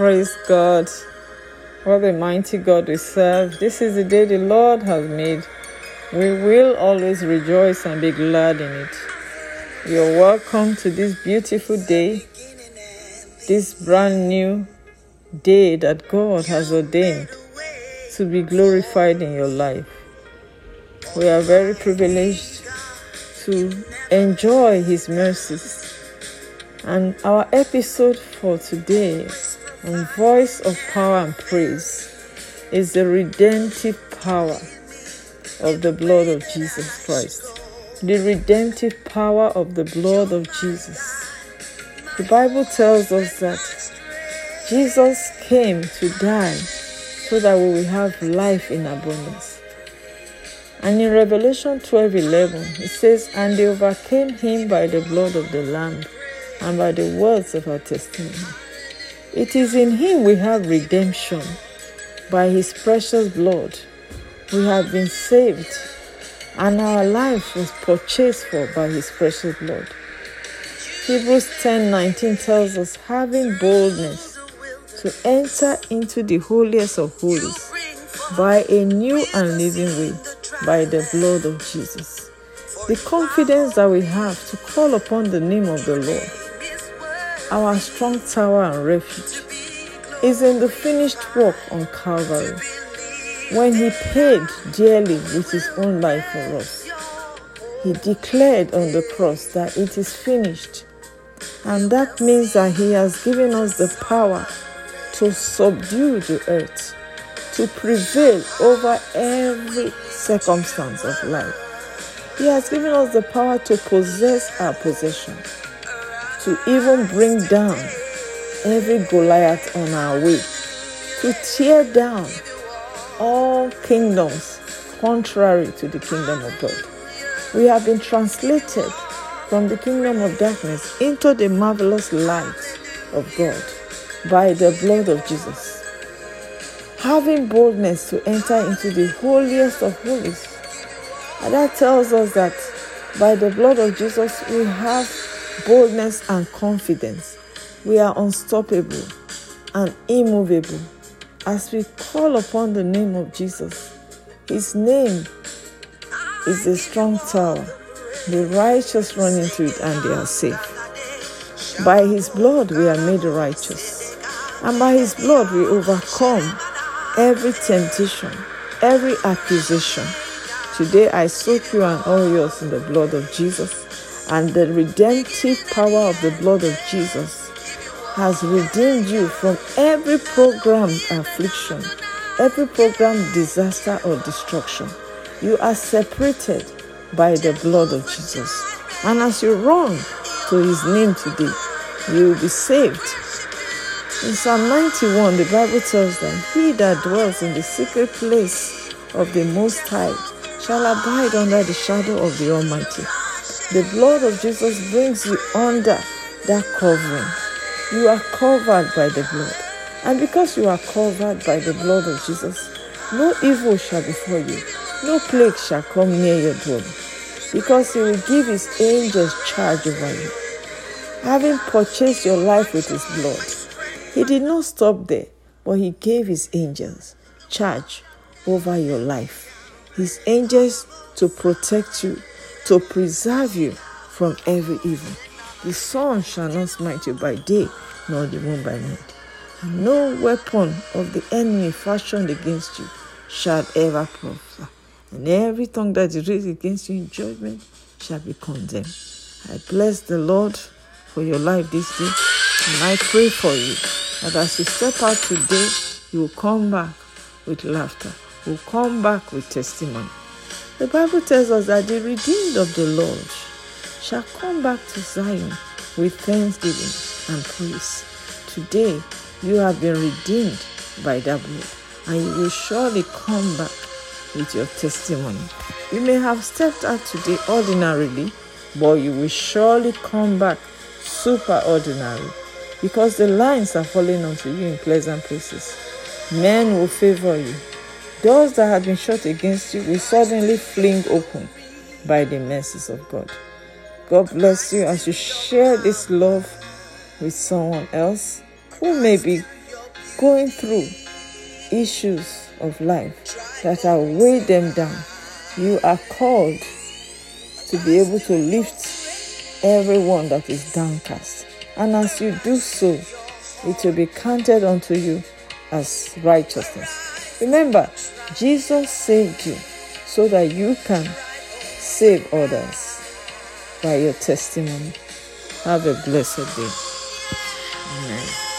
Praise God. What a mighty God we serve. This is the day the Lord has made. We will always rejoice and be glad in it. You're welcome to this beautiful day, this brand new day that God has ordained to be glorified in your life. We are very privileged to enjoy His mercies. And our episode for today on Voice of Power and Praise is the redemptive power of the blood of Jesus Christ. The redemptive power of the blood of Jesus. The Bible tells us that Jesus came to die so that we will have life in abundance. And in Revelation 12 11, it says, And they overcame him by the blood of the Lamb and by the words of our testimony. It is in him we have redemption. By his precious blood, we have been saved, and our life was purchased for by his precious blood. Hebrews 10:19 tells us having boldness to enter into the holiest of holies by a new and living way by the blood of Jesus. The confidence that we have to call upon the name of the Lord, our strong tower and refuge, is in the finished work on Calvary when he paid dearly with his own life for us. He declared on the cross that it is finished. And that means that he has given us the power to subdue the earth, to prevail over every circumstance of life. He has given us the power to possess our possession, to even bring down every Goliath on our way, to tear down all kingdoms contrary to the kingdom of God. We have been translated from the kingdom of darkness into the marvelous light of God by the blood of Jesus. Having boldness to enter into the holiest of holies. And that tells us that by the blood of Jesus we have boldness and confidence. We are unstoppable and immovable as we call upon the name of Jesus. His name is a strong tower. The righteous run into it and they are safe. By his blood we are made righteous. And by his blood we overcome every temptation, every accusation. Today I soak you and all yours in the blood of Jesus. And the redemptive power of the blood of Jesus has redeemed you from every programmed affliction, every programmed disaster or destruction. You are separated by the blood of Jesus. And as you run to his name today, you will be saved. In Psalm 91, the Bible tells that he that dwells in the secret place of the Most High shall abide under the shadow of the Almighty. The blood of Jesus brings you under that covering. You are covered by the blood. And because you are covered by the blood of Jesus, no evil shall befall you, no plague shall come near your dwelling, because he will give his angels charge over you. Having purchased your life with his blood, he did not stop there, but he gave his angels charge over your life. His angels to protect you, to preserve you from every evil. The sun shall not smite you by day, nor the moon by night. No weapon of the enemy fashioned against you shall ever prosper. And every tongue that is raised against you in judgment shall be condemned. I bless the Lord for your life this day. And I pray for you that as you step out today, you will come back with laughter, you will come back with testimony. The Bible tells us that the redeemed of the Lord shall come back to Zion with thanksgiving and praise. Today, you have been redeemed by that blood, and you will surely come back with your testimony. You may have stepped out today ordinarily, but you will surely come back super ordinary because the lines are falling onto you in pleasant places. Men will favor you. Doors that had been shut against you will suddenly fling open by the mercies of God. God bless you as you share this love with someone else who may be going through issues of life that are weigh them down, you are called to be able to lift everyone that is downcast. And as you do so, it will be counted unto you as righteousness. Remember, Jesus saved you so that you can save others by your testimony. Have a blessed day. Amen.